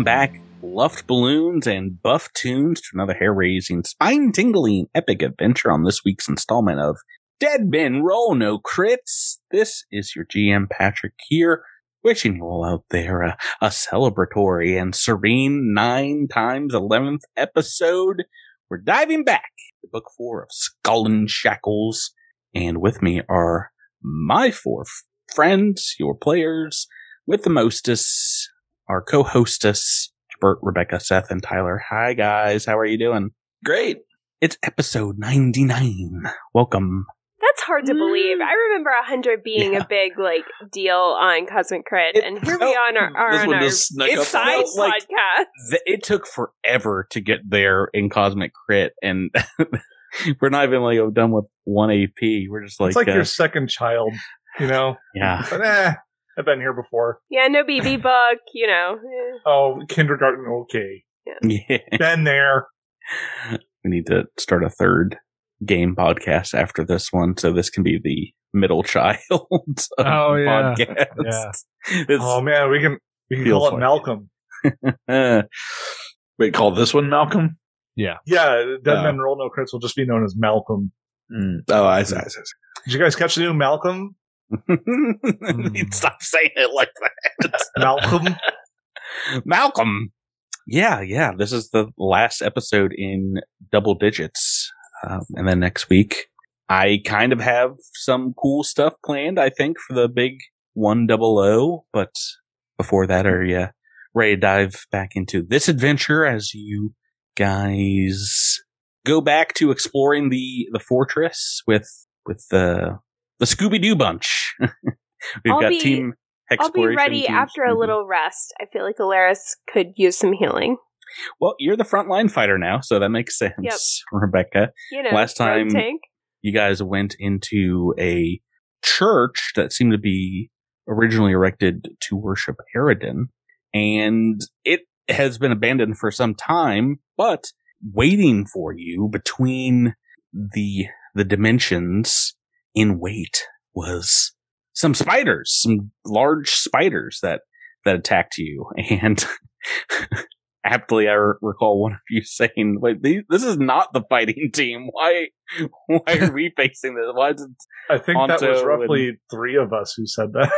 welcome back, Luft Balloons and Buff Tunes, to another hair raising, spine tingling epic adventure on this week's installment of Dead Men Roll No Crits. This is your GM Patrick here, wishing you all out there a, a celebratory and serene nine times 11th episode. We're diving back to book four of Skull and Shackles, and with me are my four friends, your players, with the mostest, our co-hostess, Bert, Rebecca, Seth, and Tyler. Hi guys, how are you doing? Great. It's episode 99. Welcome. That's hard to believe. I remember 100 being Yeah. a big like deal on Cosmic Crit, It- and here we oh, are on our, are on one our just snuck it's up side on like- podcast. Th- It took forever to get there in Cosmic Crit, and we're not even like done with one AP. We're just like, it's like uh, your second child, you know. yeah, But eh, I've been here before. Yeah, no BB book, you know. Oh, kindergarten, okay. yeah. Been there. We need to start a third game podcast after this one, so this can be the middle child. Oh, yeah. podcast. Yeah. It's, Oh man, we can we can call it like- Malcolm. uh, Wait, call this one Malcolm? Yeah, Yeah, Dead Oh. Men Roll No Crits will just be known as Malcolm. Mm. Oh, I see. I see. Did you guys catch the new Malcolm? Stop saying it like that. Malcolm. Malcolm. Yeah, yeah. This is the last episode in double digits. Um, and then next week, I kind of have some cool stuff planned, I think, for the big one double O. But before that, are you ready to dive back into this adventure as you guys go back to exploring the, the fortress with, with the, the Scooby Doo bunch? We've I'll got be- team I'll be ready after a mm-hmm. little rest. I feel like Alaris could use some healing. Well, you're the frontline fighter now, so that makes sense, Yep. Rebecca. You know, Last time- You guys went into a church that seemed to be originally erected to worship Aroden, and it has been abandoned for some time, but waiting for you between the the dimensions in wait was some spiders, some large spiders that that attacked you, and aptly I re- recall one of you saying, "Wait, these, this is not the fighting team. Why, why are we facing this? Why is it, I think that was Honto roughly three of us who said that.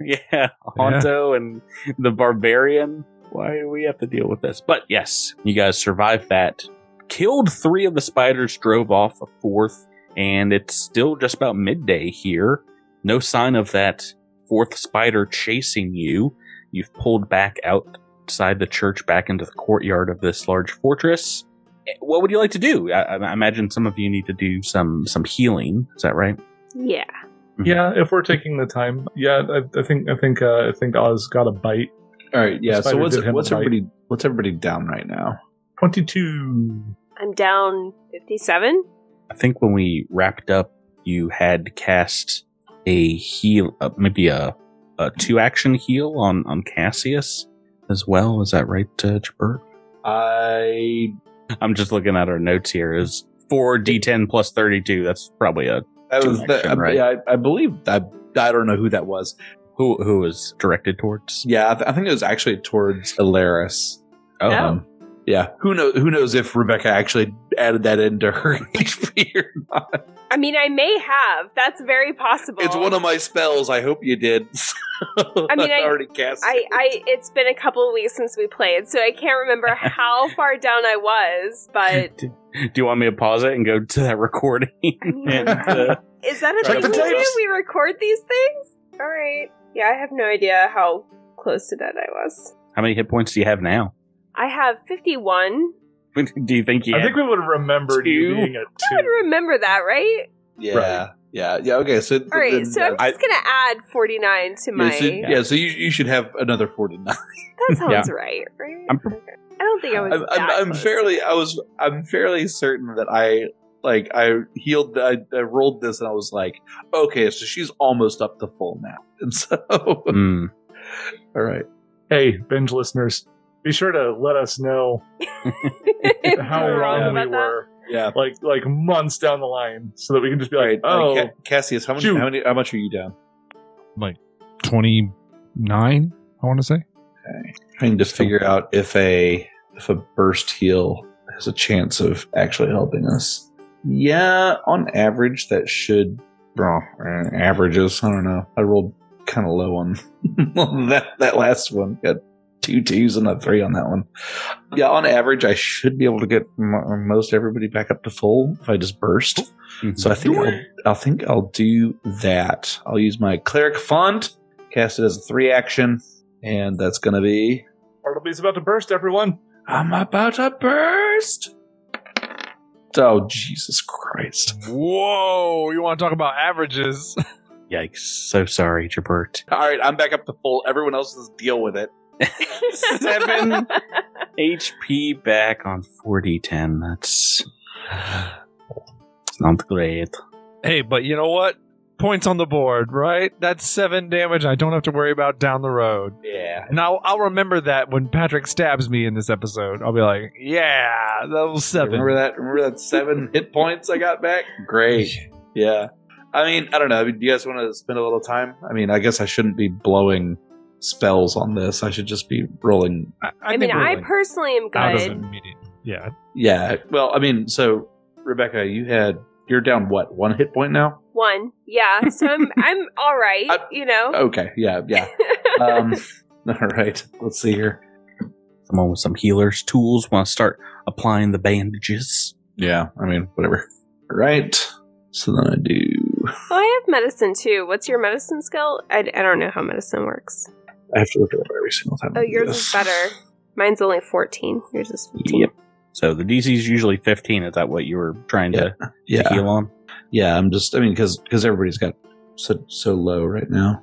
yeah, Honto and the barbarian? Why do we have to deal with this?" But yes, you guys survived that. Killed three of the spiders, drove off a fourth, and it's still just about midday here. No sign of that fourth spider chasing you. You've pulled back outside the church, back into the courtyard of this large fortress. Eh, What would you like to do? I, I imagine some of you need to do some some healing. Is that right? Yeah. yeah, if we're taking the time, yeah, I, I think I think uh, I think Oz got a bite. All right. Yeah. So what's what's everybody what's everybody down right now? Twenty-two. I'm down 57. I think when we wrapped up, you had cast a heal, uh, maybe a, a two action heal on on Cassius as well. Is that right, uh, Jabert? I I'm just looking at our notes here. Is four d10 plus 32? That's probably a I Two was action, the, right? yeah. I, I believe I I don't know who that was. who who was directed towards. Yeah, I, th- I think it was actually towards Alaris. Oh, Um, yeah. Who knows? Who knows if Rebecca actually added that into her HP or not? I mean, I may have. That's very possible. It's one of my spells. I hope you did. I mean, I- already cast. I, it. I, it's been a couple of weeks since we played, so I can't remember how far down I was. But do you want me to pause it and go to that recording? mean- and, uh, is that a Check thing the we do? We record these things? All right. Yeah, I have no idea how close to dead I was. how many hit points do you have now? I have 51. Do you think you? I had- think we would have remembered you Two? being a I would two. remember that, right? yeah, Right. yeah, yeah. Okay, so All right, then, so uh, I'm just gonna add 49 to my. yeah, so, yeah, so you you should have another forty nine. That sounds Yeah. right, right? I'm- Okay. I don't think I was. I'm, I'm, I'm fairly I was I'm fairly certain that I like I healed I, I rolled this and I was like okay so she's almost up to full now and so Mm. all right Hey, binge listeners, be sure to let us know how you wrong we that. were, yeah like like months down the line, so that we can just be like, right oh, Ca- Cassius how much shoot. how many how much are you down Like 29, I want to say. Okay. Trying to figure out if a if a burst heal has a chance of actually helping us. Yeah, on average, that should. Well, uh, averages. I don't know. I rolled kind of low on, on that that last one. Got two twos and a three on that one. Yeah, on average, I should be able to get m- most everybody back up to full if I just burst. Mm-hmm. So I think I'll, I think I'll do that. I'll use my cleric font, cast it as a three action, and that's gonna be. Bartleby's about to burst, everyone. I'm about to burst. Oh Jesus Christ! Whoa! You want to talk about averages? Yikes. So sorry, Jabert. All right, I'm back up to full. Everyone else just deal with it. Seven HP back on 4010. That's. It's not great. hey, but you know what? Points on the board, right? That's seven damage. I don't have to worry about down the road. Yeah. And I'll, I'll remember that when Patrick stabs me in this episode. I'll be like, yeah, that was seven. Remember that? Remember that seven hit points I got back? Great. Yeah. I mean, I don't know. I mean, do you guys want to spend a little time? I mean, I guess I shouldn't be blowing spells on this. I should just be rolling. I, I, think mean, I personally am out good. doesn't immediate- Yeah. Yeah. Well, I mean, so Rebecca, you had you're down what one hit point now? One, yeah. So I'm I'm all right. I- you know. Okay. Yeah. Yeah. Um. all right. Let's see here. Someone with some healer's tools want to start applying the bandages. Yeah. I mean, whatever. All right. So then I do. well, I have medicine too. What's your medicine skill? I, I don't know how medicine works. I have to look at it up every single time. Oh, yours this. is better. Mine's only fourteen. Yours is fifteen. Yep. So the DC is usually 15. Is that what you were trying to, to Yeah. heal on? Yeah. I'm just. I mean, because because everybody's got so so low right now.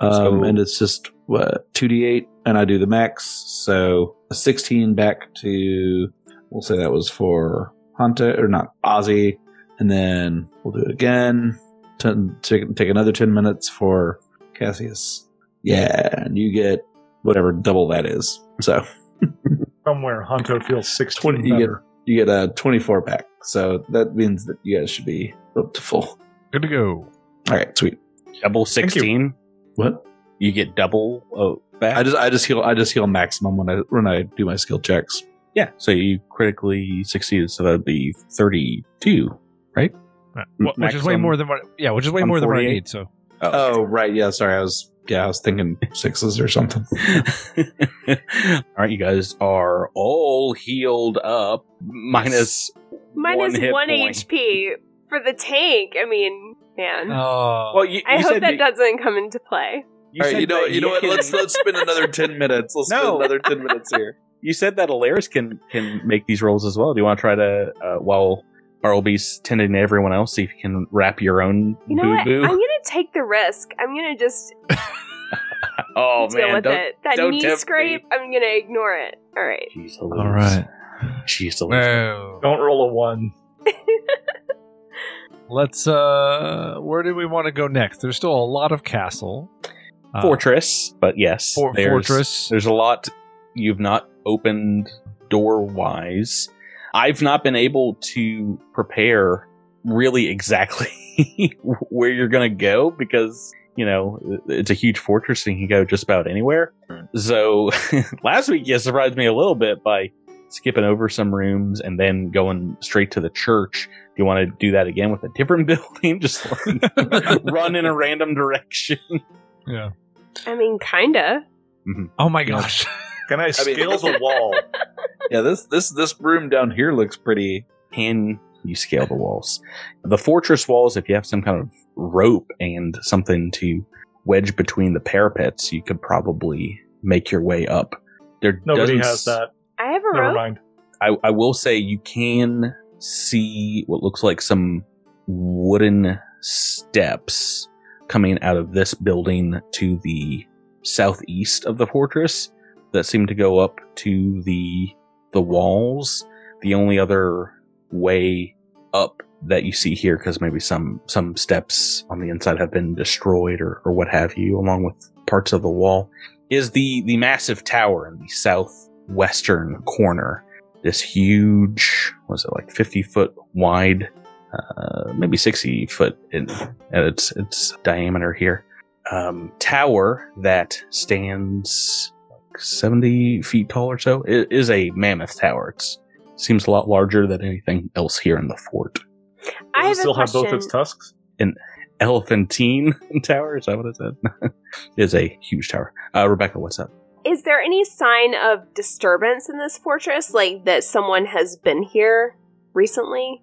Um, So- and it's just what two d eight, and I do the max, so a sixteen back to. We'll say that was for Hunter or not Ozzy, and then we'll do it again. Ten, take, take another ten minutes for Cassius. Yeah, and you get whatever double that is. So Somewhere Honto feels 16 20 you get- you get a twenty four back. So that means that you guys should be up to full. Good to go. All right, sweet. double you. 16. What? You get double oh, back. I just I just heal I just heal maximum when I when I do my skill checks. yeah. So you critically succeeded. So that'd be 32. Right. Uh, Wh- which is way more than what. Yeah, which is way on more than what I need. So Oh right, yeah. Sorry, I was yeah I was thinking sixes or something. all right, you guys are all healed up, one one. HP for the tank. I mean, man. Oh. Well, you, I hope that that- doesn't come into play. you All right, you know you know what? Let's let's spend another ten minutes. Let's No. spend another ten minutes here. You said that Alaris can can make these rolls as well. Do you want to try to uh, while Bartleby's tending to everyone else, see if you can wrap your own You know boo what? boo? I'm gonna take the risk. I'm gonna just oh deal man, with don't it. That don't knee tempt scrape, I'm gonna ignore it. All right. Jeez, all Alaris. right. Jeez, Alaris. Well, Don't roll a one. let's. uh Where do we want to go next? There's still a lot of castle. Uh, Fortress, but yes, For- there's- fortress. There's a lot you've not opened door wise. I've not been able to prepare really exactly where you're going to go because, you know, it's a huge fortress and you can go just about anywhere. So last week you surprised me a little bit by skipping over some rooms and then going straight to the church. Do you want to do that again with a different building? Just like run in a random direction. Yeah. I mean, kinda. Mm-hmm. Oh my gosh. Can I mean- scale the wall? Yeah, this this this room down here looks pretty. can you scale the walls? The fortress walls, if you have some kind of rope and something to wedge between the parapets, you could probably make your way up. There Nobody has that. I have a Never rope. mind. I, I will say you can see what looks like some wooden steps coming out of this building to the southeast of the fortress that seem to go up to the the walls. The only other way up that you see here, because maybe some some steps on the inside have been destroyed or, or what have you, along with parts of the wall, is the the massive tower in the southwestern corner this huge, was it like 50 foot wide, uh, maybe 60 foot in its, its diameter here, um, tower that stands 70 feet tall or so. It is a mammoth tower. It seems a lot larger than anything else here in the fort. I have it still a have question. both its tusks? An elephantine Tower, is that what it said? is a huge tower. Uh, Rebecca, what's up? Is there any sign of disturbance in this fortress? Like that someone has been here recently?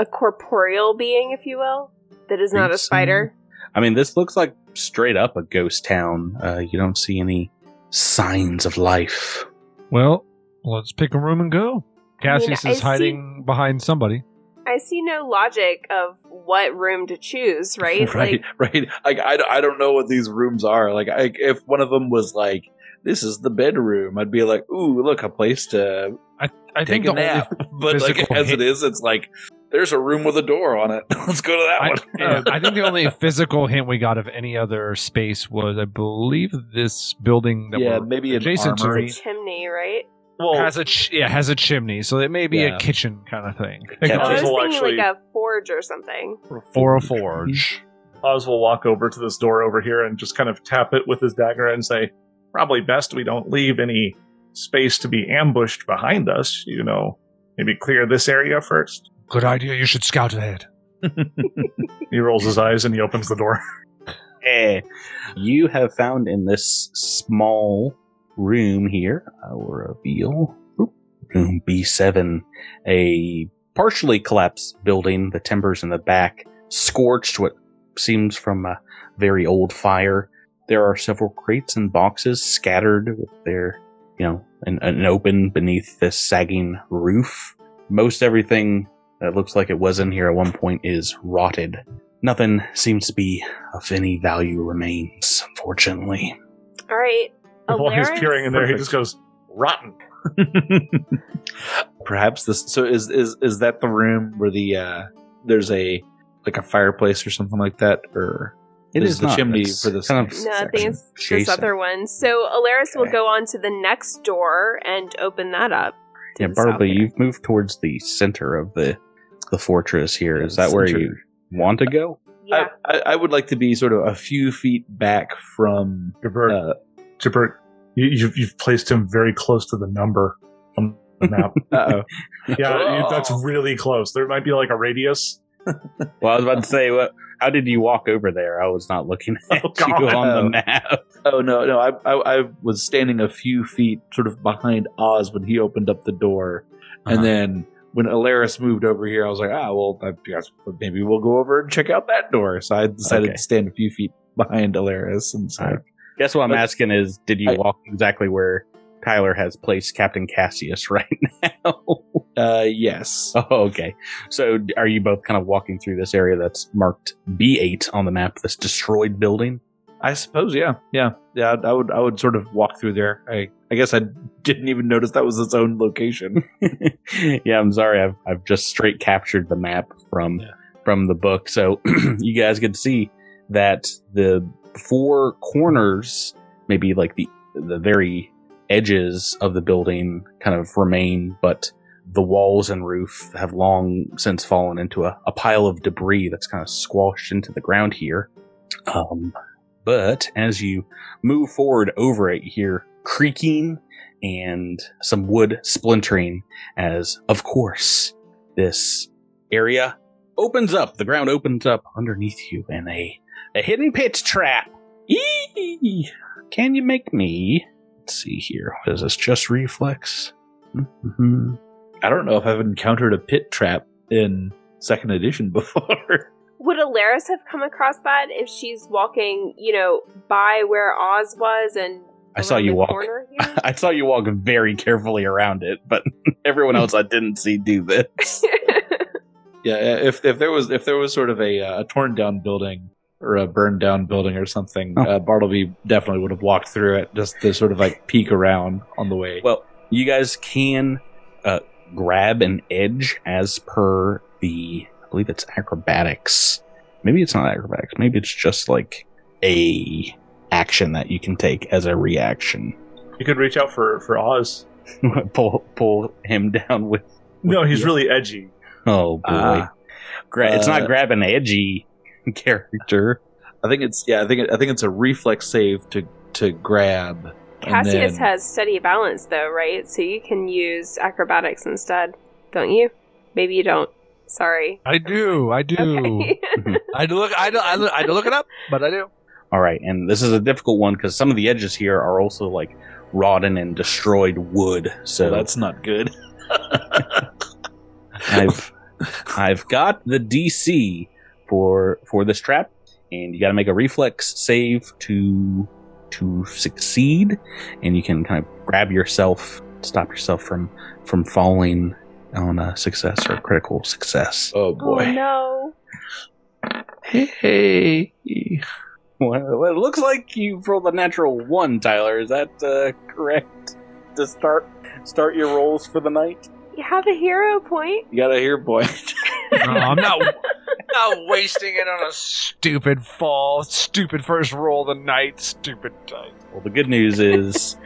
A corporeal being, if you will, that is not a spider? I mean, this looks like straight up a ghost town. Uh, you don't see any signs of life. Well, let's pick a room and go. Cassius I is see- hiding behind somebody. I see no logic of what room to choose, right? right, Like, right. Like I, I don't know what these rooms are. Like I, if one of them was like, "This is the bedroom," I'd be like, "Ooh, look, a place to I take think a the nap." but like as hit- it is, it's like there's a room with a door on it. Let's go to that I, one. yeah, I think the only physical hint we got of any other space was, I believe, this building that yeah, we're maybe an adjacent to armory. a chimney, right? Well, has a ch- yeah has a chimney, so it may be Yeah. a kitchen kind of thing I Yeah, I was thinking actually like a forge or something. or a forge. Oz will walk over to this door over here and just kind of tap it with his dagger and say, "Probably best we don't leave any space to be ambushed behind us. You know, maybe clear this area first. Good idea. You should scout ahead. He rolls his eyes and he opens the door. hey, You have found in this small room here, I will reveal room B7, a partially collapsed building, the timbers in the back scorched, what seems from a very old fire. There are several crates and boxes scattered with their, you know, an, an open beneath this sagging roof. Most everything that looks like it was in here at one point is rotted. Nothing seems to be of any value remains, unfortunately. All right. While he's peering in there, he just goes, "Rotten." Perhaps this. So is is is that the room where the uh there's a like a fireplace or something like that, or It This is is the not. chimney for this kind of No, I think it's this other one. So Alaris will go on to the next door and open that up. Yeah, the south Bartleby, you've moved towards the center of the the fortress here. Is that where you want to go? Yeah. I, I I would like to be sort of a few feet back from Jabert, uh, Jabert, you, you've you've placed him very close to the number on the map. uh-oh. yeah, you, that's Oh. really close. There might be like a radius. Well, I was about to say, what? How did you walk over there? I was not looking at Oh, you God. on the map. Oh no, no! I, I I was standing a few feet, sort of behind Oz when he opened up the door, Uh-huh. and then when Alaris moved over here, I was like, ah, well, I guess maybe we'll go over and check out that door. So I decided Okay. to stand a few feet behind Alaris and say, Alright. Guess what I'm asking is, did you I- walk exactly where Tyler has placed Captain Cassius right now? uh, yes. oh, okay. So, are you both kind of walking through this area that's marked B8 on the map, this destroyed building? I suppose, yeah, yeah, yeah. I would, I would sort of walk through there. I, I guess I didn't even notice that was its own location. yeah, I'm sorry. I've I've just straight captured the map from Yeah. from the book, so you guys can see that the four corners, maybe like the the very edges of the building, kind of remain, but the walls and roof have long since fallen into a, a pile of debris that's kind of squashed into the ground here. Um, but as you move forward over it, you hear creaking and some wood splintering as, of course, this area opens up. The ground opens up underneath you and a, a hidden pit trap. Eee! Can you make me? Let's see here. Is this? Just reflex? hmm I don't know if I've encountered a pit trap in second edition before. Would Alaris have come across that if she's walking, you know, by where Oz was and I saw you walk. corner here? I saw you walk very carefully around it, but everyone else I didn't see do this. Yeah, if if there was if there was sort of a, uh, a torn down building or a burned down building or something, Oh. uh, Bartleby definitely would have walked through it just to sort of like peek around on the way. Well, you guys can uh, grab an edge as per the, I believe it's acrobatics. Maybe it's not acrobatics. Maybe it's just like a action that you can take as a reaction. You could reach out for for Oz. pull pull him down with. No, he's Yeah. really edgy. Oh boy, Ah. Gra- it's not Uh, grab an edgy character. I think it's yeah, I think it, I think it's a reflex save to to grab Cassius then- has steady balance, though, right? So you can use acrobatics instead, don't you? Maybe you don't. Sorry. I do. I do. Okay. Mm-hmm. I had look. I had to, I had to- I had to look it up, but I do. All right, and this is a difficult one because some of the edges here are also like rotten and destroyed wood. So So that's not good. I've I've got the DC for for this trap, and you got to make a reflex save to to succeed, and you can kind of grab yourself, stop yourself from from falling on a success or a critical success. Oh oh boy. no. Hey. Well, it looks like you rolled a natural one, Tyler. Is that uh, correct? To start start your rolls for the night. You have a hero point? You got a hero point. No, I'm not. not wasting it on a stupid fall, stupid first roll of the night, stupid dice. Well, the good news is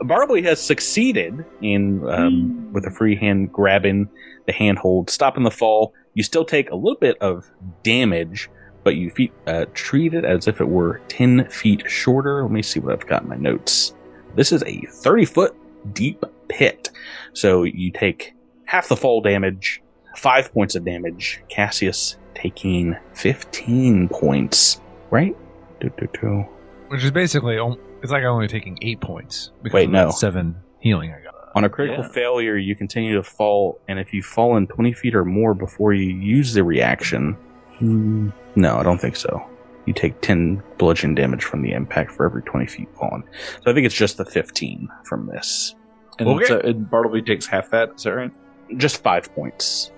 Bartleby has succeeded in um, with a free hand grabbing the handhold, stopping the fall. You still take a little bit of damage, but you fe- uh, treat it as if it were ten feet shorter. Let me see what I've got in my notes. This is a thirty foot deep pit, so you take half the fall damage, five points of damage. Cassius taking fifteen points. Right? Do, do, do. Which is basically, it's like I'm only taking eight points. Because Wait, of no. Seven healing I got. On a critical Yeah. failure, you continue to fall, and if you fall in 20 feet or more before you use the reaction, hmm, no, I don't think so. You take 10 bludgeon damage from the impact for every 20 feet fallen. So I think it's just the 15 from this. And, Okay. so, and Bartleby takes half that. Is that right? Just five points.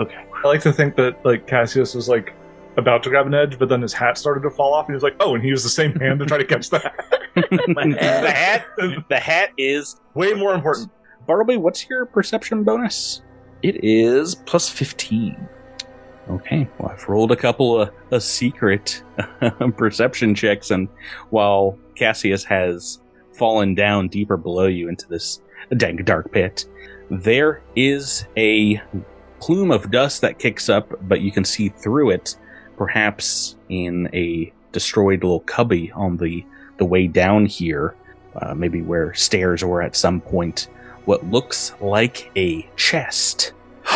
Okay. I like to think that like Cassius was like about to grab an edge, but then his hat started to fall off, and he was like, "Oh!" and he used the same hand to try to catch that. the hat, the hat is Way more important. Bartleby. What's your perception bonus? It is plus 15. Okay, well, I've rolled a couple of, of secret perception checks, and while Cassius has fallen down deeper below you into this dank, dark pit, there is a plume of dust that kicks up, but you can see through it, perhaps in a destroyed little cubby on the, the way down here, uh, maybe where stairs were at some point, what looks like a chest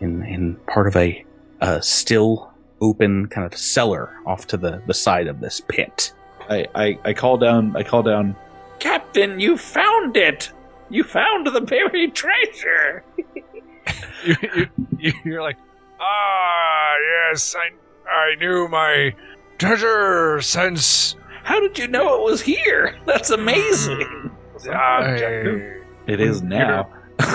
in, in part of a a still open kind of cellar off to the, the side of this pit. I, I, I call down, I call down, Captain, you found it! You found the buried treasure! you, you, you're like, ah, yes, I, I knew my treasure sense. How did you know it was here? That's amazing. Ah, I- it is now.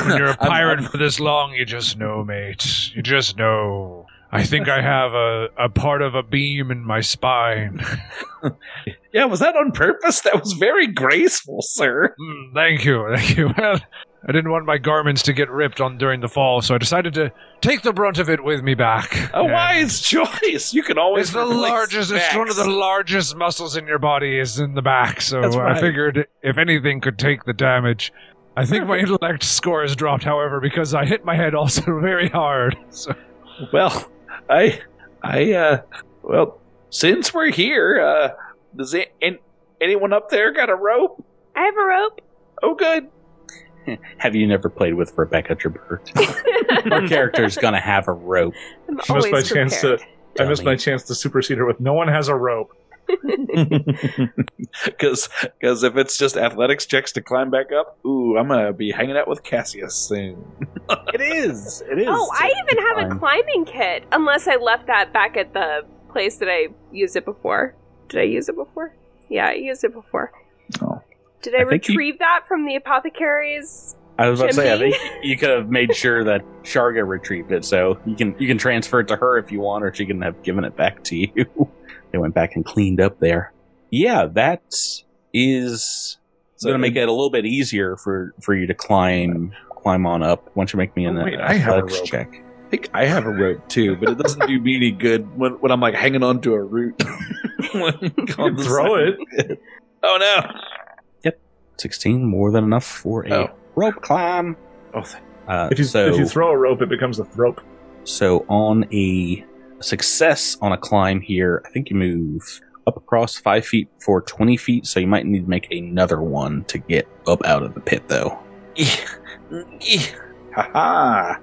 when you're a I'm- pirate for this long, you just know, mate. You just know. I think I have a, a part of a beam in my spine. yeah, was that on purpose? That was very graceful, sir. Hmm, thank you, thank you. Well, I didn't want my garments to get ripped on during the fall, so I decided to take the brunt of it with me back. A And wise choice. You can always It's the replace largest. It's one of the backs. largest muscles in your body is in the back. So That's I right. figured if anything could take the damage. I think my intellect score has dropped, however, because I hit my head also very hard. So Well, I, I, uh, well, since we're here, uh, does it, an, anyone up there got a rope? I have a rope. Oh, good. Have you never played with Rebecca Jabert? Our character's gonna have a rope. I'm She missed always my chance to. prepared. I missed my chance to supersede her with no one has a rope. Because because if it's just athletics checks to climb back up, ooh, I'm gonna be hanging out with Cassius soon. It is. It is. Oh, I even have a climbing kit. Unless I left that back at the place that I used it before. Did I use it before? Yeah, I used it before. Oh. Did I, I think you- retrieve that from the apothecary's? I was about to say, I think you could have made sure that Sharga retrieved it, so you can you can transfer it to her if you want, or she can have given it back to you. they went back and cleaned up there. Yeah, that is So going to make it a little bit easier for for you to climb climb on up. Why don't you make me an Oh, wait, I have a rope. check? I think I have a rope too, but it doesn't do me any good when, when I'm like hanging on to a root. When You on can the throw side. it. Oh no! Sixteen, more than enough for a Oh. rope climb. Oh, th- Uh, If you so, if you throw a rope, it becomes a thrope. So on a success on a climb here, I think you move up across five feet for 20 feet, so you might need to make another one to get up out of the pit, though. Ha ha!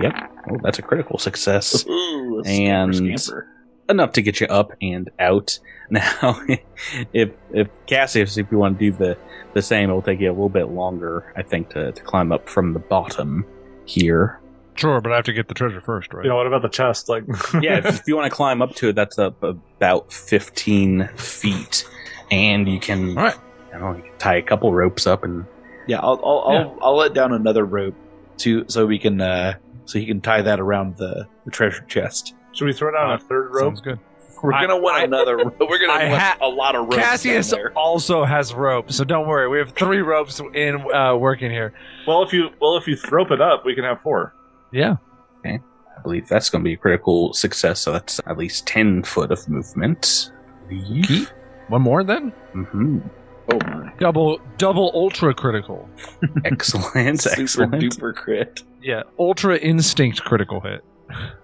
Yep. Oh, that's a critical success. Ooh, And- scamper, scamper. Enough to get you up and out. Now, if if Cassius, if you want to do the the same, it'll take you a little bit longer, I think, to, to climb up from the bottom here. Sure, but I have to get the treasure first, right? You know, what about the chest? Like, Yeah, if, if you want to climb up to it, that's up about fifteen feet, and you can, All right. I know, you can tie a couple ropes up and Yeah, I'll I'll, Yeah. I'll I'll let down another rope to so we can uh so he can tie that around the, the treasure chest. Should we throw down a third rope? Sounds good. We're I- gonna want I- another. rope. We're gonna I want ha- a lot of ropes. Cassius down there. also has rope, so don't worry. We have three ropes in uh, working here. Well, if you well if you rope it up, we can have four. Yeah. Okay. I believe that's going to be a critical success. So that's at least ten foot of movement. One more then. hmm Oh my! Double, double, ultra critical. Excellent, Super excellent. duper crit. Yeah, ultra instinct critical hit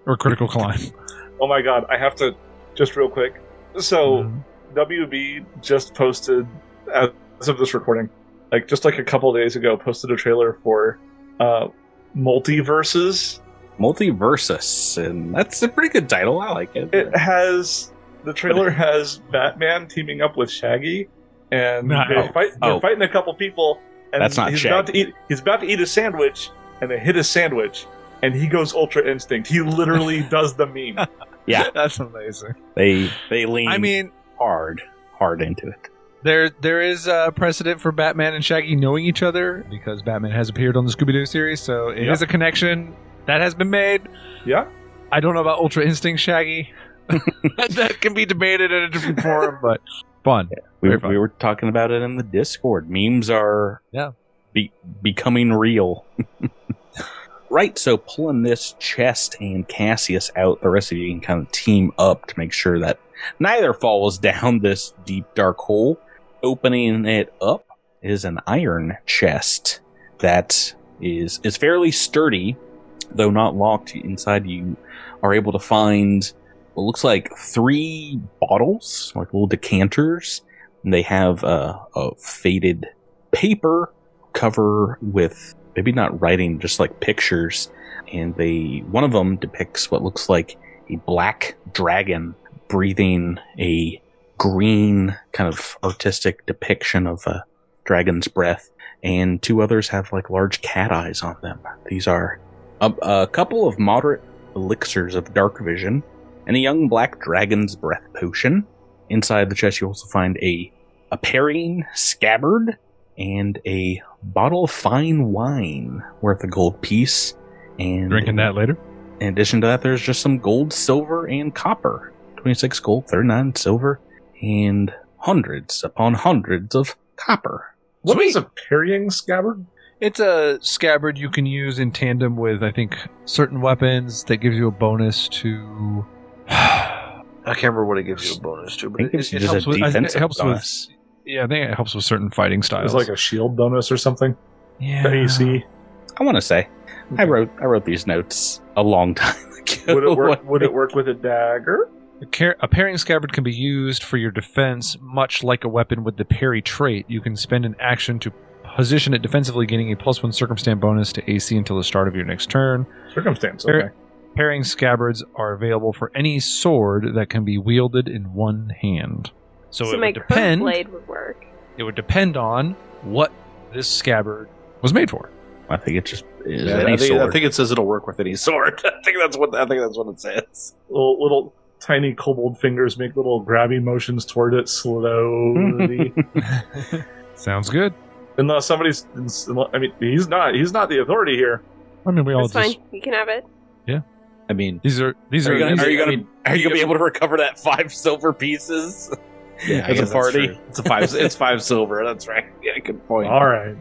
or critical climb. Oh my god, I have to just real quick. So Mhm. WB just posted as of this recording, like just like a couple days ago, posted a trailer for uh multiverses. Multiversus, and that's a pretty good title. I like it. It has the trailer has Batman teaming up with Shaggy, and No. they fight, they're Oh. fighting a couple people. And That's not he's about to eat. He's about to eat a sandwich, and they hit a sandwich, and he goes Ultra Instinct. He literally does the meme. Yeah. that's amazing. They they lean. I mean, hard, hard into it. there there is a precedent for Batman and Shaggy knowing each other because Batman has appeared on the Scooby Doo series, so it is Yep. a connection that has been made. Yeah. I don't know about Ultra Instinct Shaggy. that can be debated in a different forum, but fun. We, Very fun. we were talking about it in the Discord. Memes are Yeah. be, becoming real. Right, so pulling this chest and Cassius out, the rest of you can kind of team up to make sure that neither falls down this deep dark hole. Opening it up is an iron chest that is is fairly sturdy, though not locked. Inside you are able to find what looks like three bottles, like little decanters. And they have a, a faded paper cover with maybe not writing, just like pictures. And they one of them depicts what looks like a black dragon breathing a green kind of artistic depiction of a dragon's breath. And two others have like large cat eyes on them. These are a, a couple of moderate elixirs of dark vision and a young black dragon's breath potion. Inside the chest, you also find a a parrying scabbard and a bottle of fine wine worth a gold piece. And Drinking that later. In addition to that, there's just some gold, silver, and copper. 26 gold, 39 silver, and hundreds upon hundreds of copper. What is a parrying scabbard? It's a scabbard you can use in tandem with, I think, certain weapons that gives you a bonus to. I can't remember what it gives you a bonus to, I but think it, it's it just helps with- I it defensive helps with- bonus. Yeah, I think it helps with certain fighting styles. It's like a shield bonus or something. yeah. The AC. I want to say, I wrote I wrote these notes a long time ago. Would it work? Would it work with a dagger? A, car- a parrying scabbard can be used for your defense, much like a weapon with the parry trait. You can spend an action to position it defensively, gaining a plus one circumstance bonus to AC until the start of your next turn. Circumstance. Par- Okay. Parrying scabbards are available for any sword that can be wielded in one hand. So, So, it my would depend. blade would work. It would depend on what this scabbard was made for. I think it just is Yeah, any I, think, I think it says it'll work with any sword. I think that's what I think that's what it says. Little, little tiny kobold fingers make little grabby motions toward it slowly. Sounds good. unless somebody's, I mean, he's not. He's not the authority here. I mean, we all That's fine. just You can have it. Yeah. I mean, these are these Are are, you gonna, are you gonna, mean, are you gonna be able to recover that five silver pieces? Yeah, As I a guess party? It's a five. it's five silver. That's right. Yeah, good point. All right.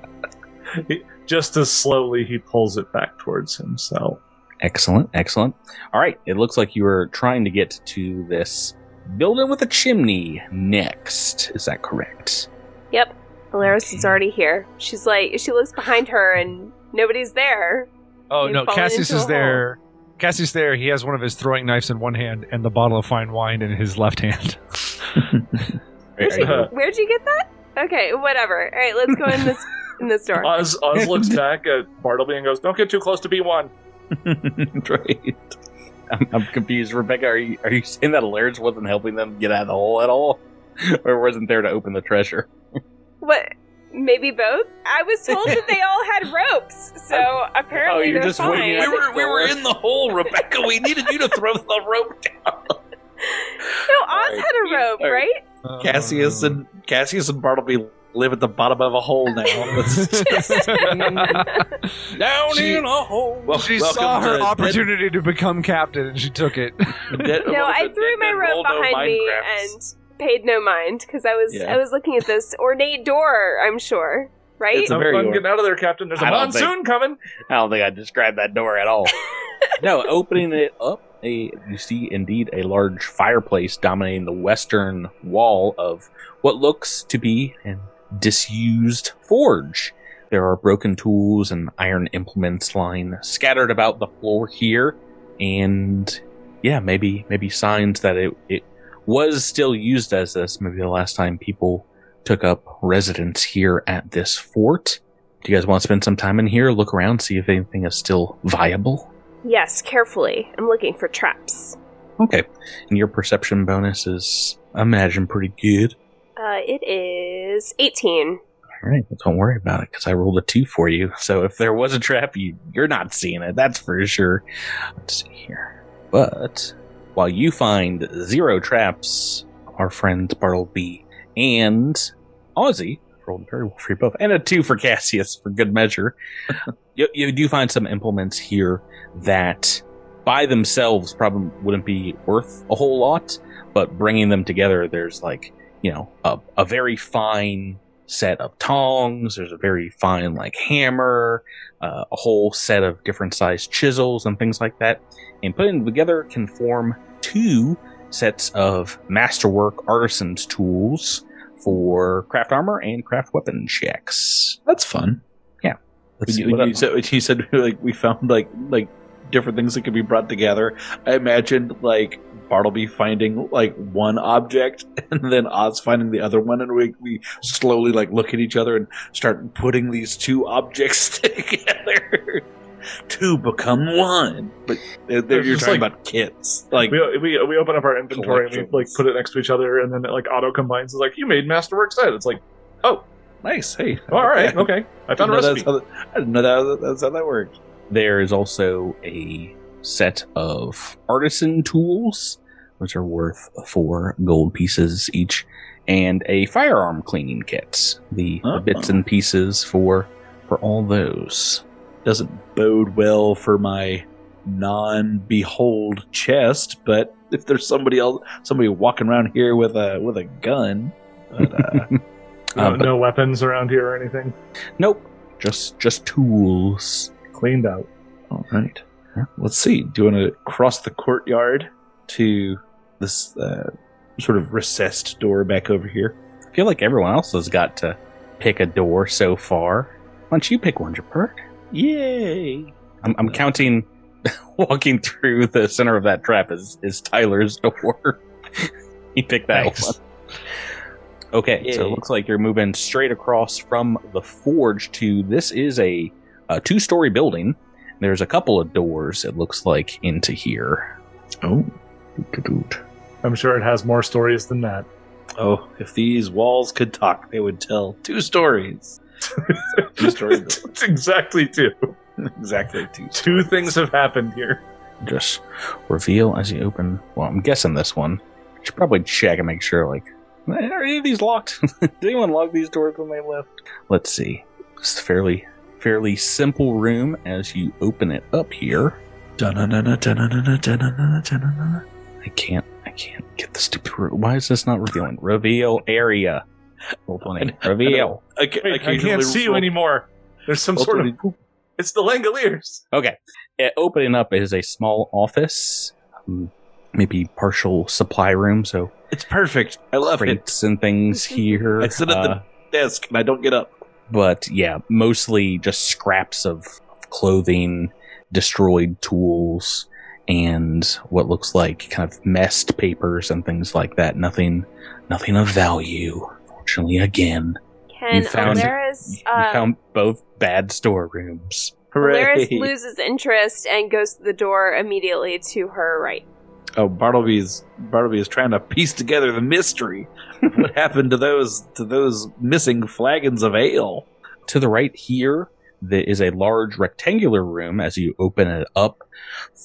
He- Just as slowly, he pulls it back towards himself. Excellent, excellent. All right, it looks like you were trying to get to this building with a chimney next. Is that correct? Yep. Alaris is already here. She's like, she looks behind her and nobody's there. Oh You've no, Cassius is a there. Cassius there. He has one of his throwing knives in one hand and the bottle of fine wine in his left hand. Where'd you, where'd you get that? Okay, whatever. All right, let's go in this in this door. Oz, Oz looks back at Bartleby and goes, "Don't get too close to B1." right. I'm, I'm confused. Rebecca, are you are you saying that Alaris wasn't helping them get out of the hole at all? Or wasn't there to open the treasure? What? Maybe both? I was told that they all had ropes, so oh, apparently Oh, you're they're just fine. winging. We were we were in the hole, Rebecca. We needed you to throw the rope down. No, Oz had a rope, All right. right? Cassius and Cassius and Bartleby live at the bottom of a hole now. Down She- in a hole. Well, she saw her to opportunity to become captain and she took it. Dead- no, I threw my Men rope behind me and paid no mind because I was Yeah. I was looking at this ornate door. I'm sure, right? It's a Have very fun or- getting out of there, Captain. There's a I don't monsoon coming. I don't think I described that door at all. no, opening it up, a you see indeed a large fireplace dominating the western wall of what looks to be an disused forge. There are broken tools and iron implements lying scattered about the floor here, and yeah, maybe maybe signs that it it was still used as this. Maybe the last time people took up residence here at this fort. Do you guys want to spend some time in here, look around, see if anything is still viable? yes, carefully. I'm looking for traps. Okay. And your perception bonus is, I imagine, pretty good. Uh, it is 18. All right, well, don't worry about it because I rolled a two for you. So if there was a trap, you you're not seeing it. That's for sure. Let's see here. But while you find zero traps, our friend Bartleby and Ozzy rolled very well for you both, and a two for Cassius for good measure. you, you do find some implements here that by themselves probably wouldn't be worth a whole lot, but bringing them together, there's like you know a, a very fine set of tongs. There's a very fine like hammer, uh, a whole set of different sized chisels and things like that. And putting them together can form two sets of masterwork artisans tools for craft armor and craft weapon checks. That's fun. Let's When you, when you said, when you said like we found like like different things that could be brought together. I imagined like Bartleby finding like one object and then Oz finding the other one, and we we slowly like look at each other and start putting these two objects together to become one. But they're, they're- you're talking like- about kits, like we, we we open up our inventory and we like put it next to each other, and then it like auto combines. It's like you made Masterwork set. It's like, oh, nice. Hey, all right, okay, I I found a didn't know recipe. that's that- I didn't know that, that's how that worked. There is also a set of artisan tools, which are worth four gold pieces each, and a firearm cleaning kit. The, the Oh. bits and pieces for for all those. Doesn't bode well for my non-behold chest. But if there's somebody else, somebody walking around here with a with a gun, but, uh, No, Uh, but- no weapons around here or anything. Nope, just just tools. Cleaned out. all right. Let's see. Do you want to cross the courtyard to this uh, sort of recessed door back over here? I feel like everyone else has got to pick a door so far. Why don't you pick one, Jabert? Yay! I'm, I'm counting. Walking through the center of that trap is is Tyler's door. he picked that Thanks. one. Okay, so it looks like you're moving straight across from the forge to this is a, a two story building. There's a couple of doors. It looks like into here. Oh, I'm sure it has more stories than that. oh! If these walls could talk, they would tell two stories. it's exactly two. exactly two. Two things have happened here. Just reveal as you open. Well, I'm guessing this one. You should probably check and make sure. Like, are any of these locked? Did anyone lock these doors when they left? Let's see. It's a fairly fairly simple room as you open it up here. I can't. I can't get the stupid. Why is this not revealing? Reveal area. Roll twenty. Reveal. I, ca- Wait, I can't see you anymore. There's some roll sort of. 20. It's the Langoliers. Okay. Uh, opening up is a small office, um, maybe partial supply room. So It's perfect. I love it. and things here. I sit at the Uh, desk and I don't get up. but yeah, mostly just scraps of clothing, destroyed tools, and what looks like kind of messed papers and things like that. Nothing, nothing of value. Fortunately, again, Can You found- Alaris, you uh, found both bad storerooms. Alaris loses interest and goes to the door immediately to her right. Oh, Bartleby's Bartleby is trying to piece together the mystery. what happened to those to those missing flagons of ale? To the right here, there is a large rectangular room as you open it up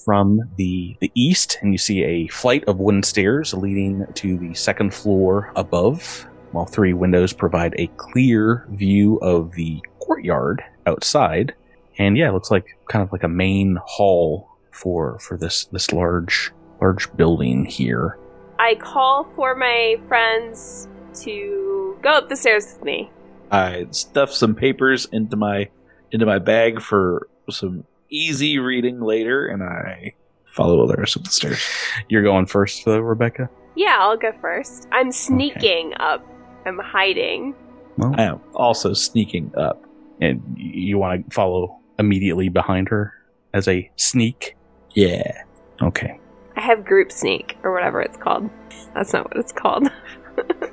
from the, the east, and you see a flight of wooden stairs leading to the second floor above, while three windows provide a clear view of the courtyard outside. And yeah, it looks like kind of like a main hall for for this this large large building here. I call for my friends to go up the stairs with me. I stuff some papers into my into my bag for some easy reading later, and I follow Alaris up the stairs. You're going first, though, Rebecca. Yeah, I'll go first. I'm sneaking up. I'm hiding. Well, I am also sneaking up. and you want to follow immediately behind her as a sneak. Yeah. Okay. I have group sneak or whatever it's called. That's not what it's called.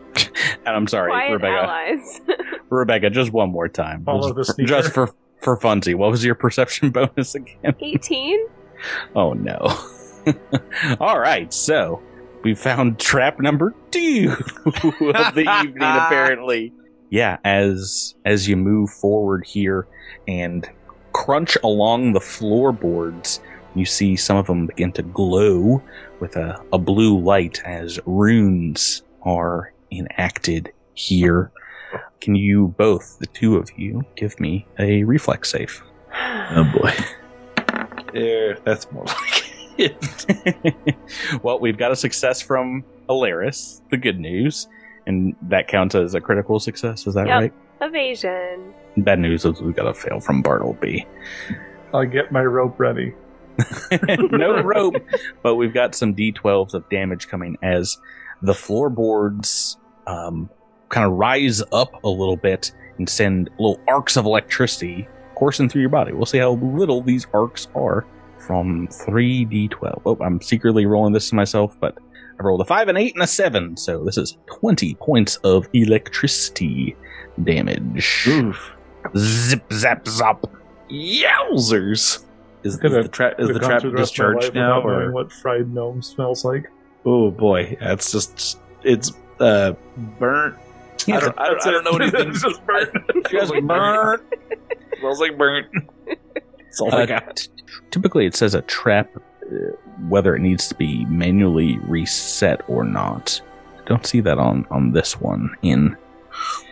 And I'm sorry, Quiet Rebecca. allies. Rebecca, just one more time. Follow just, the for, sneaker. just for for funsies. What was your perception bonus again? 18? Oh no. All right, so we found trap number two of the evening. Apparently, yeah. As as you move forward here and crunch along the floorboards, you see some of them begin to glow with a, a blue light as runes are enacted here. Can you both, the two of you, give me a reflex save? Oh boy. There, that's more like it. well, we've got a success from Alaris, the good news, and that counts as a critical success. Is that Yep. right? Evasion. Bad news is we've got a fail from Bartleby. I'll get my rope ready. no rope, but we've got some d12s of damage coming as the floorboards um, kind of rise up a little bit and send little arcs of electricity coursing through your body. We'll see how little these arcs are from 3d12. Oh, I'm secretly rolling this to myself, but I rolled a 5, an 8, and a 7, so this is 20 points of electricity damage. Oof. Zip, zap, zop. Yowzers! Is, is Could've- the, tra- is the trap through the rest of my discharged now, or what fried gnome smells like? oh boy, that's just it's uh burnt. I don't, I don't, I don't know anything. It's just burnt. Smells like burnt. Smells like burnt. That's all I Uh, got. t- typically, it says a trap, uh, whether it needs to be manually reset or not. I don't see that on on this one in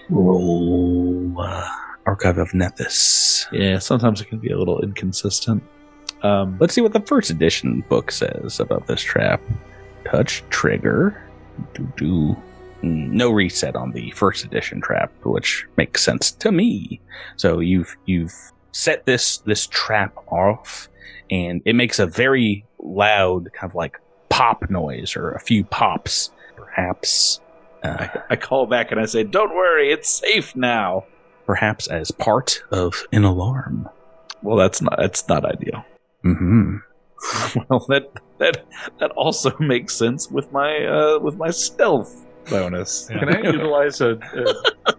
Roll uh, Archive of Nethys. Yeah, sometimes it can be a little inconsistent. Um, Let's see what the first edition book says about this trap. Touch trigger. Do do. No reset on the first edition trap, which makes sense to me. So you've you've set this this trap off, and it makes a very loud kind of like pop noise or a few pops, perhaps. Uh, I, I call back and I say, "Don't worry, it's safe now." perhaps as part of an alarm. Well, that's not that's not ideal. hmm well, that that that also makes sense with my uh with my stealth bonus. Can I utilize a, a?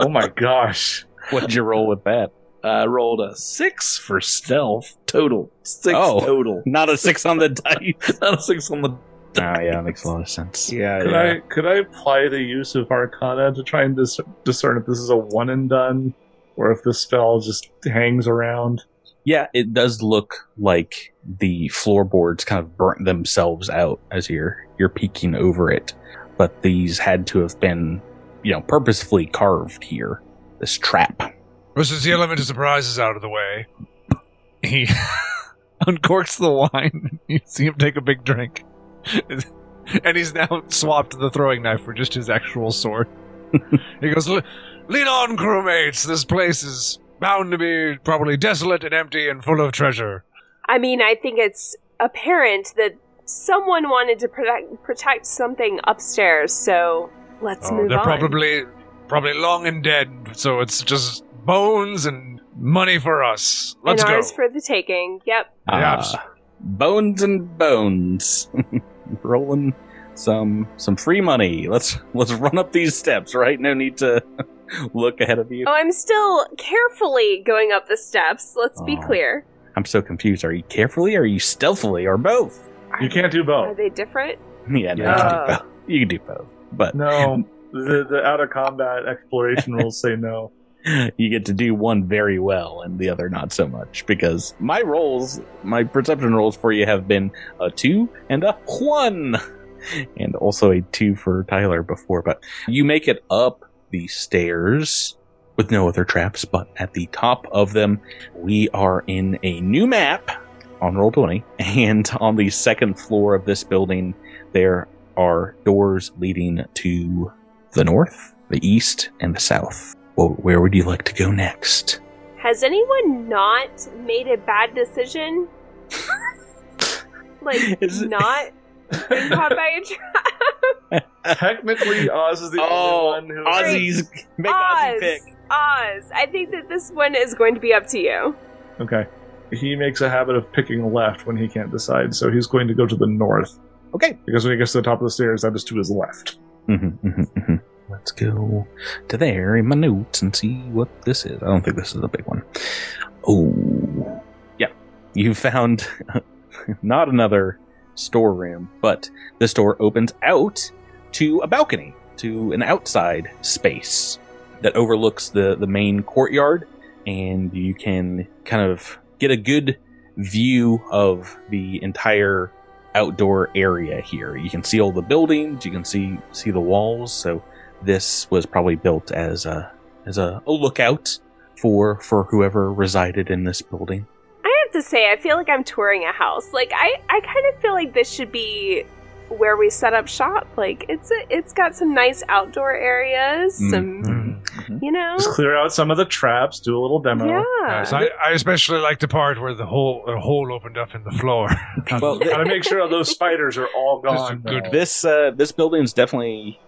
Oh my gosh! What'd you roll with that? I rolled a six for stealth total. Six Oh. total, Not a six on the dice. not a six on the. Oh yeah, that makes a lot of sense. Yeah, Could I could I apply the use of Arcana to try and dis- discern if this is a one and done, or if the spell just hangs around? Yeah, it does look like the floorboards kind of burnt themselves out as you're you're peeking over it. But these had to have been, you know, purposefully carved here. This trap. Well, since the element of surprise is out of the way, he uncorks the wine. You see him take a big drink. And he's now swapped the throwing knife for just his actual sword. he goes, "Le- Lean on, crewmates. This place is bound to be probably desolate and empty and full of treasure. I mean, I think it's apparent that someone wanted to protect protect something upstairs, so let's Oh, move they're on. probably probably long and dead, so it's just bones and money for us. Let's and go. for the taking. Yep. Yeah, Ah, abs- bones and bones. Rolling some some free money. Let's let's run up these steps, right? No need to look ahead of you. Oh, I'm still carefully going up the steps. Let's be clear. I'm so confused. Are you carefully? Or are you stealthily? Or both? You can't do both. Are they different? Yeah, no, Yeah. you can do both. You can do both, but No, the the out of combat exploration rules say no. You get to do one very well and the other not so much. Because my rolls, my perception rolls for you have been a two and a one, and also a two for Tyler before. But you make it up the stairs with no other traps, but at the top of them, we are in a new map on roll 20 and on the second floor of this building there are doors leading to the north the east and the south well, where would you like to go next Has anyone not made a bad decision? like, Is it- not been caught by a trap? Technically, Oz is the oh only one who. ozzy's make ozzy Oz! pick Oz! I think that this one is going to be up to you. Okay. He makes a habit of picking left when he can't decide, so he's going to go to the north. okay Because when he gets to the top of the stairs, that is to his left. Mhm, mhm, mhm. Let's go to there in my notes and see what this is i don't think this is a big one. Oh, yeah you found not another storeroom but this door opens out to a balcony to an outside space that overlooks the the main courtyard and you can kind of get a good view of the entire outdoor area here. You can see all the buildings, you can see see the walls. So this was probably built as a as a, a lookout for for whoever resided in this building. I have to say, I feel like I'm touring a house. Like, I, I kind of feel like this should be where we set up shop. Like, it's a, it's got some nice outdoor areas, some, Mhm. you know? Just clear out some of the traps, do a little demo. Yeah. Yes, I, I especially like the part where the hole a hole opened up in the floor. Well, Gotta make sure those spiders are all gone. good- this uh, this building is definitely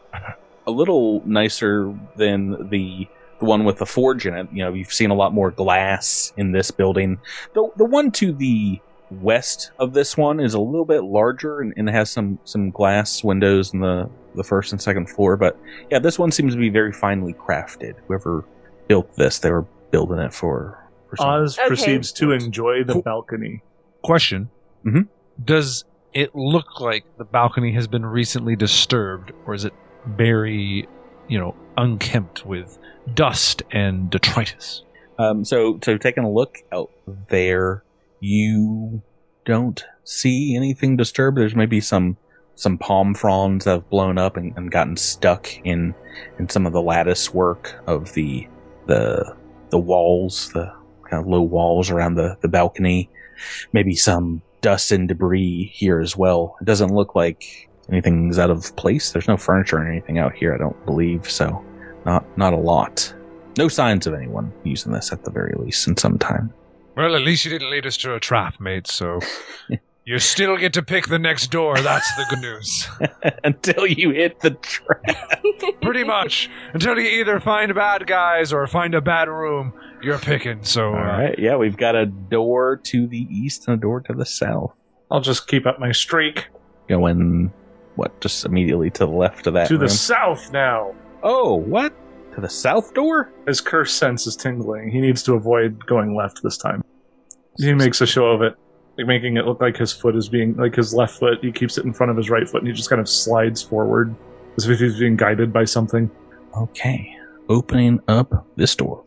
a little nicer than the the one with the forge in it. You know, you've seen a lot more glass in this building. The the one to the west of this one is a little bit larger and, and has some some glass windows in the the first and second floor. But yeah, this one seems to be very finely crafted. Whoever built this, they were building it for. for some- Oz Okay. proceeds to enjoy the balcony. Question: Mhm. Does it look like the balcony has been recently disturbed, or is it very, you know, unkempt with dust and detritus? Um, so, so taking a look out there, you don't see anything disturbed. There's maybe some some palm fronds that have blown up and, and gotten stuck in in some of the lattice work of the the the walls, the kind of low walls around the the balcony. Maybe some dust and debris here as well. It doesn't look like anything's out of place. There's no furniture or anything out here. I don't believe so. Not not a lot. No signs of anyone using this at the very least in some time. Well, at least you didn't lead us to a trap, mate. So you still get to pick the next door. That's the good news. Until you hit the trap. Pretty much until you either find bad guys or find a bad room, you're picking. So All uh, right. Yeah, we've got a door to the east and a door to the south. I'll just keep up my streak. Going, what, just immediately to the left of that to the south now. oh, what? To the south door? His curse sense is tingling. He needs to avoid going left this time. He makes a show of it, like making it look like his foot is being like his left foot. He keeps it in front of his right foot, and he just kind of slides forward as if he's being guided by something. Okay. Opening up this door.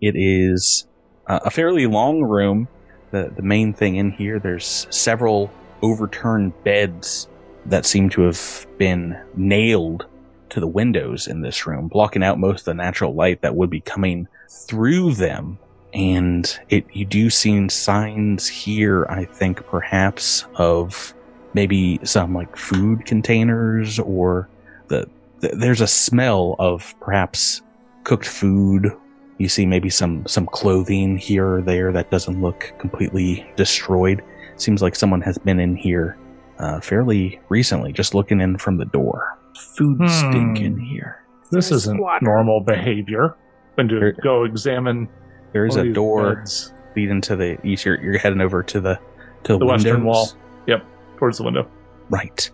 It is uh, a fairly long room. The, the main thing in here, there's several overturned beds that seem to have been nailed to the windows in this room, blocking out most of the natural light that would be coming through them. And it, you do see signs here, I think, perhaps of maybe some like food containers or the th- there's a smell of perhaps cooked food. You see maybe some some clothing here or there that doesn't look completely destroyed. Seems like someone has been in here uh, fairly recently, just looking in from the door. Food Hmm. stink in here. This isn't Squatter. normal behavior. Going to There- go examine. There is a door beds. leading to the east. You're, you're heading over to the To The western wall. Yep, towards the window. Right.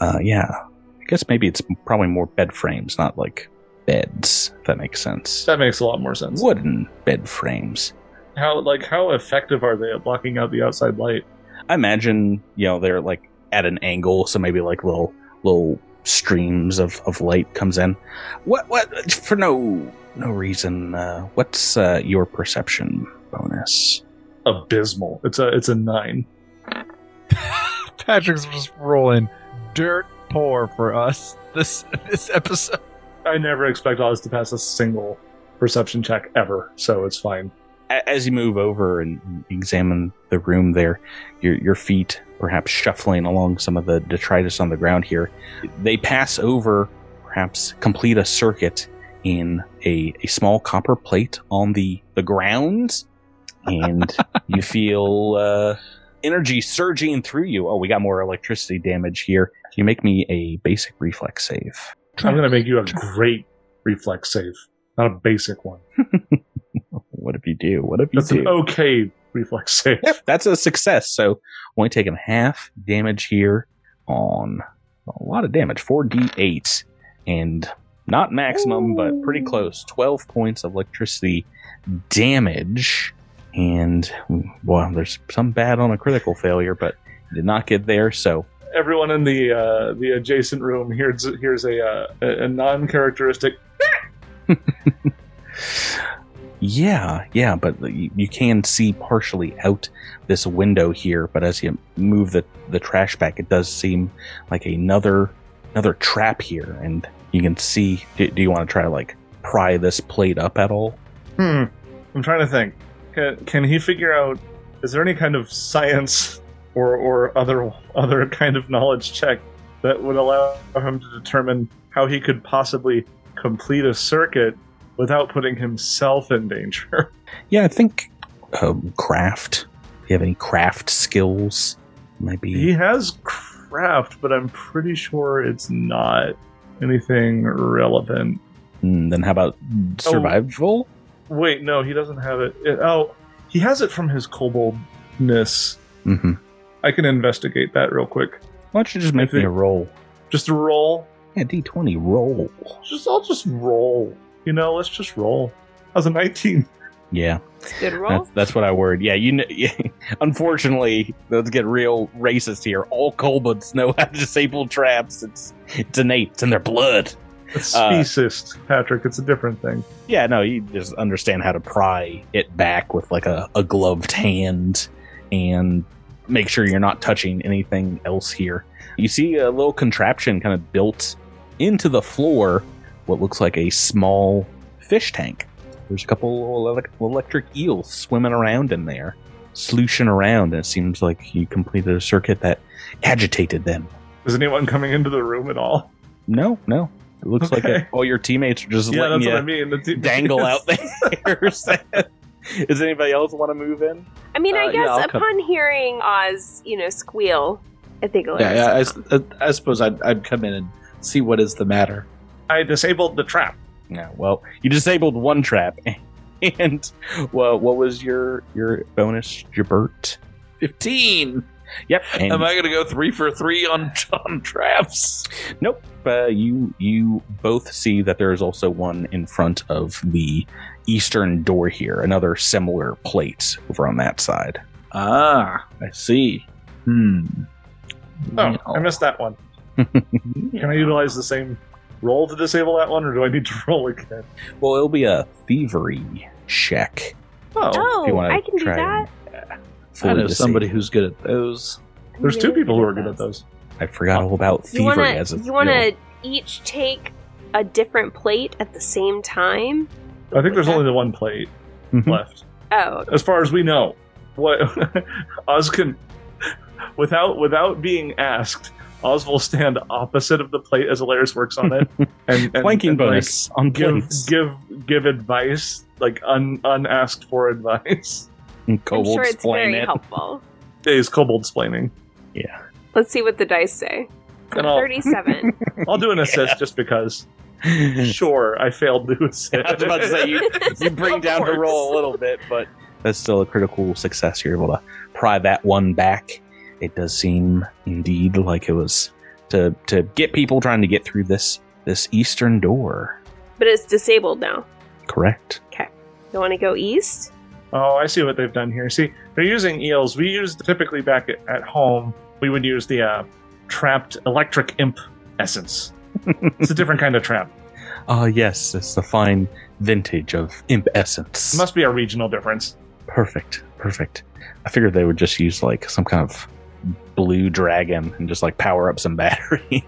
Uh, yeah. I guess maybe it's probably more bed frames, not like beds. If that makes sense. That makes a lot more sense. Wooden bed frames. How like how effective are they at blocking out the outside light? I imagine you know they're like at an angle, so maybe like little little streams of, of light comes in. What what for no no reason? Uh, what's uh, your perception bonus? Abysmal. It's a it's a nine. Patrick's just rolling dirt poor for us this this episode. I never expect Oz to pass a single perception check ever, so it's fine. A- As you move over and examine the room, there, your your feet perhaps shuffling along some of the detritus on the ground here, they pass over, perhaps complete a circuit in a, a small copper plate on the the ground, and you feel uh, energy surging through you. Oh, we got more electricity damage here. You make me a basic reflex save. I'm gonna make you a great reflex save, not a basic one. You do? What if you That's do? an okay reflex save. Yep, that's a success. So only taking half damage here on a lot of damage, four d eight, and not maximum, but pretty close. Twelve points of electricity damage, and well, there's some bad on a critical failure, but did not get there. So Everyone in the uh, the adjacent room hears here's a uh, a, a non-characteristic. Yeah, yeah, but you, you can see partially out this window here. But as you move the the trash back, it does seem like another another trap here, and you can see. Do, do you want to try to like pry this plate up at all? Hmm. I'm trying to think. Can, can he figure out? Is there any kind of science or or other other kind of knowledge check that would allow him to determine how he could possibly complete a circuit without putting himself in danger? Yeah, I think um, craft. Do you have any craft skills? Maybe he has craft, but I'm pretty sure it's not anything relevant. Hmm, then how about survival? Wait, no, he doesn't have it. it oh, he has it from his koboldness. Mm-hmm. I can investigate that real quick. Why don't you just make me a roll? Just a roll. Yeah, D twenty roll. Just I'll just roll. You know, let's just roll. How's a 19? Yeah. Good roll. That's, that's what I worried. Yeah, you know. Yeah, unfortunately, let's get real racist here. All kobolds know how to disable traps. It's it's innate. It's in their blood. It's Uh, Patrick. It's a different thing. Yeah, no, you just understand how to pry it back with like a, a gloved hand and make sure you're not touching anything else here. You see a little contraption kind of built into the floor, what looks like a small fish tank. There's a couple of electric eels swimming around in there, slooshing around, and it seems like you completed a circuit that agitated them. Is anyone coming into the room at all? No, no. It looks like Okay. it, all your teammates are just yeah, letting that's you what I mean. The t- dangle out there. Does anybody else want to move in? I mean, I Uh, guess I'll come- upon hearing Oz, you know, squeal, I think Yeah, yeah I, would s- I- I suppose I'd, I'd come in and see what is the matter. I disabled the trap. No. Well, you disabled one trap, and well, what was your your bonus, Jabert? 15! Yep. And Am I going to go three for three on, on traps? nope. Uh, you you both see that there is also one in front of the eastern door here. Another similar plate over on that side. Ah, I see. Hmm. Oh, I missed that one. Can I utilize the same roll to disable that one, or do I need to roll again? Well, it'll be a thievery check. Oh, if you Oh, I can do try that. I fully know somebody who's good at those. there's two people who are good at those. I forgot all about You wanna as a you wanna each take a different plate at the same time? I think there's only the one plate Mhm. left, Oh, as far as we know. What Oz can, without without being asked, Oz will stand opposite of the plate as Alaris works on it, and, and flanking and, like, bonus on give give give advice like un, unasked for advice. I'm Kobolds sure it's playing very it. helpful. Is kobold splaining. Yeah. Let's see what the dice say. And I'll, Thirty-seven. I'll do an assist just because. Sure, I failed to assist. I was about to say you, you bring down the course. roll a little bit, but that's still a critical success. You're able to pry that one back. It does seem indeed like it was to to get people trying to get through this this eastern door. But it's disabled now. Correct. Okay. You want to go east? Oh, I see what they've done here. See, they're using eels. We use typically back at, at home. We would use the uh, trapped electric imp essence. it's a different kind of trap. Ah, yes, it's the fine vintage of imp essence. It Must be a regional difference. Perfect, perfect. I figured they would just use like some kind of blue dragon and just like power up some batteries,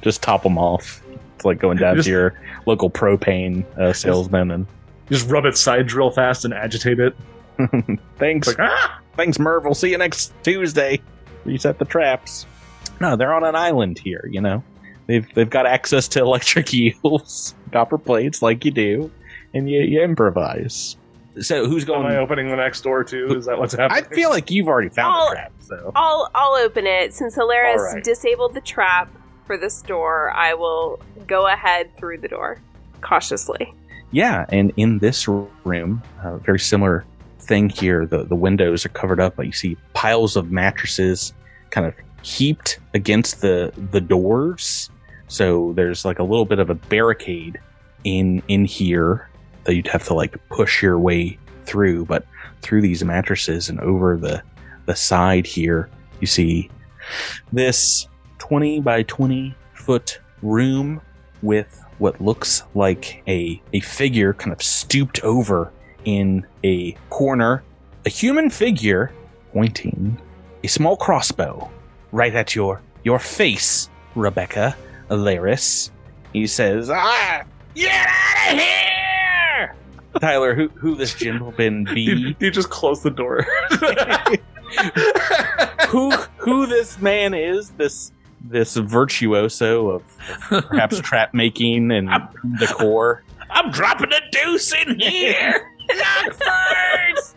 just top them off. It's like going down Just- to your local propane uh, salesman and Just rub its sides real fast and agitate it. thanks, like ah, thanks, Merv. We'll see you next Tuesday. Reset the traps. No, they're on an island here. You know, they've they've got access to electric eels, copper plates, like you do, and you, you improvise. So who's am I going? opening the next door too? Is that what's happening? I feel like you've already found Oh. the trap. So I'll I'll open it since Alaris All right. disabled the trap for this door. I will go ahead through the door cautiously. Yeah, and in this room, uh, very similar thing here. The the windows are covered up, but you see piles of mattresses kind of heaped against the the doors. So there's like a little bit of a barricade in in here that you'd have to like push your way through. But through these mattresses and over the the side here, you see this twenty by twenty foot room with what looks like a, a figure kind of stooped over in a corner, a human figure pointing a small crossbow right at your your face, Rebecca Alaris. He says, "Ah, get out of here!" Tyler, who who this gentleman you, be? you just close the door. who who this man is? This this virtuoso of perhaps trap making and decor. I'm dropping a deuce in here. Not first.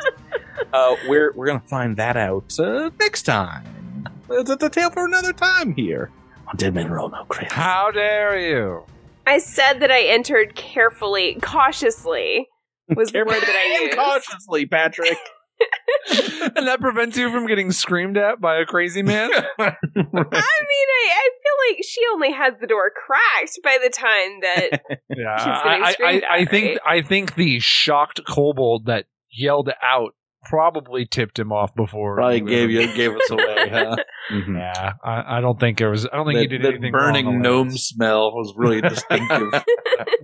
uh, we're we're gonna find that out uh, next time. It's a tale for another time here on Dead Men Roll No Crits. How dare you? I said that I entered carefully, causiously. Was the word that I used. cautiously, Patrick. and that prevents you from getting screamed at by a crazy man? I mean, I, I feel like she only has the door cracked by the time that Yeah, She's getting I, I, screamed I, I at, think right? I think the shocked kobold that yelled out probably tipped him off before. Probably he gave you gave us away, huh? Mhm. Yeah, I, I don't think it was. I don't think he did that anything burning on gnome way. smell was really distinctive.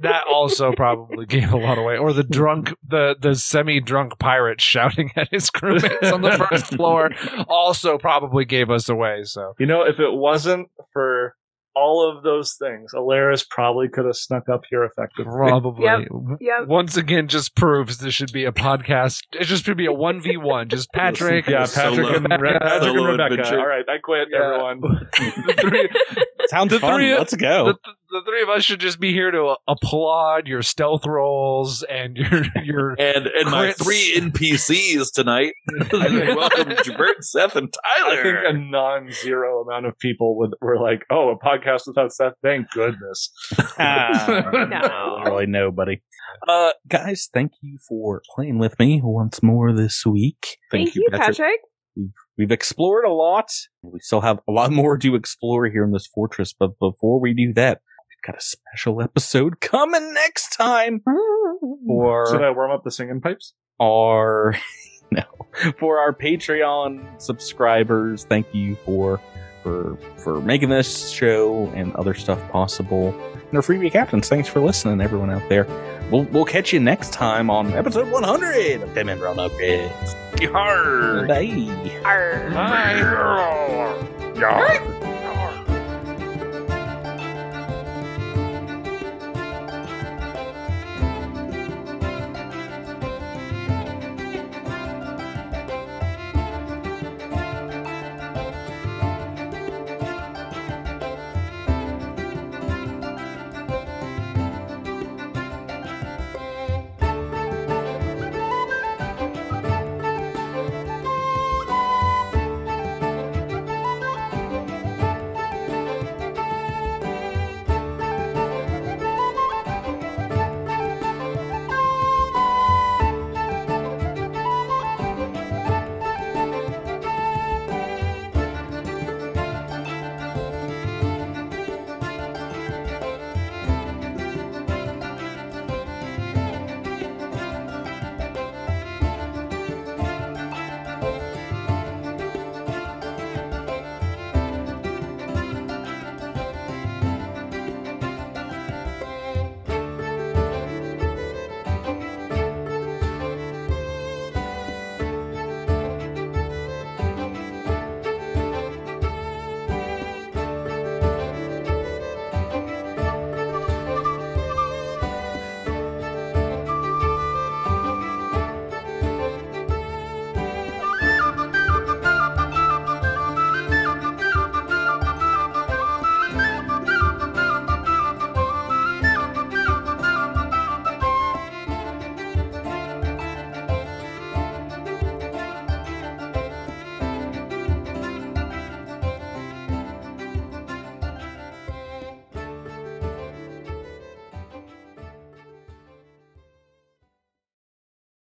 That also probably gave a lot away. Or the drunk, the the semi drunk pirate shouting at his crewmates on the first floor also probably gave us away. So you know, if it wasn't for all of those things, Alaris probably could have snuck up here effectively. probably Yep, yep. once again just proves this should be a podcast. It just should be a one v one. Just Patrick, Yeah, Solo- Patrick and, Re- Patrick and Rebecca. adventure. All right, I quit, Yeah. everyone. the three, Sounds The fun. three- Let's go. the, the three of us should just be here to applaud your stealth rolls and your your and and my three NPCs tonight. Welcome, Jabert, Seth, and I think Tyler. a non-zero amount of people would, were like, "Oh, a podcast without Seth? Thank goodness." No. Literally nobody. Uh, guys, thank you for playing with me once more this week. Thank, you, Patrick. We've explored a lot. We still have a lot more to explore here in this fortress, but before we do that, we've got a special episode coming next time for Should uh, I warm up the singing pipes? our no for our Patreon subscribers. Thank you for for for making this show and other stuff possible. And our freebie captains, thanks for listening, everyone out there. We'll we'll catch you next time on episode 100 of Dead Men Roll No Crits. Yarr. Bye. Arr. Hi. Yeah.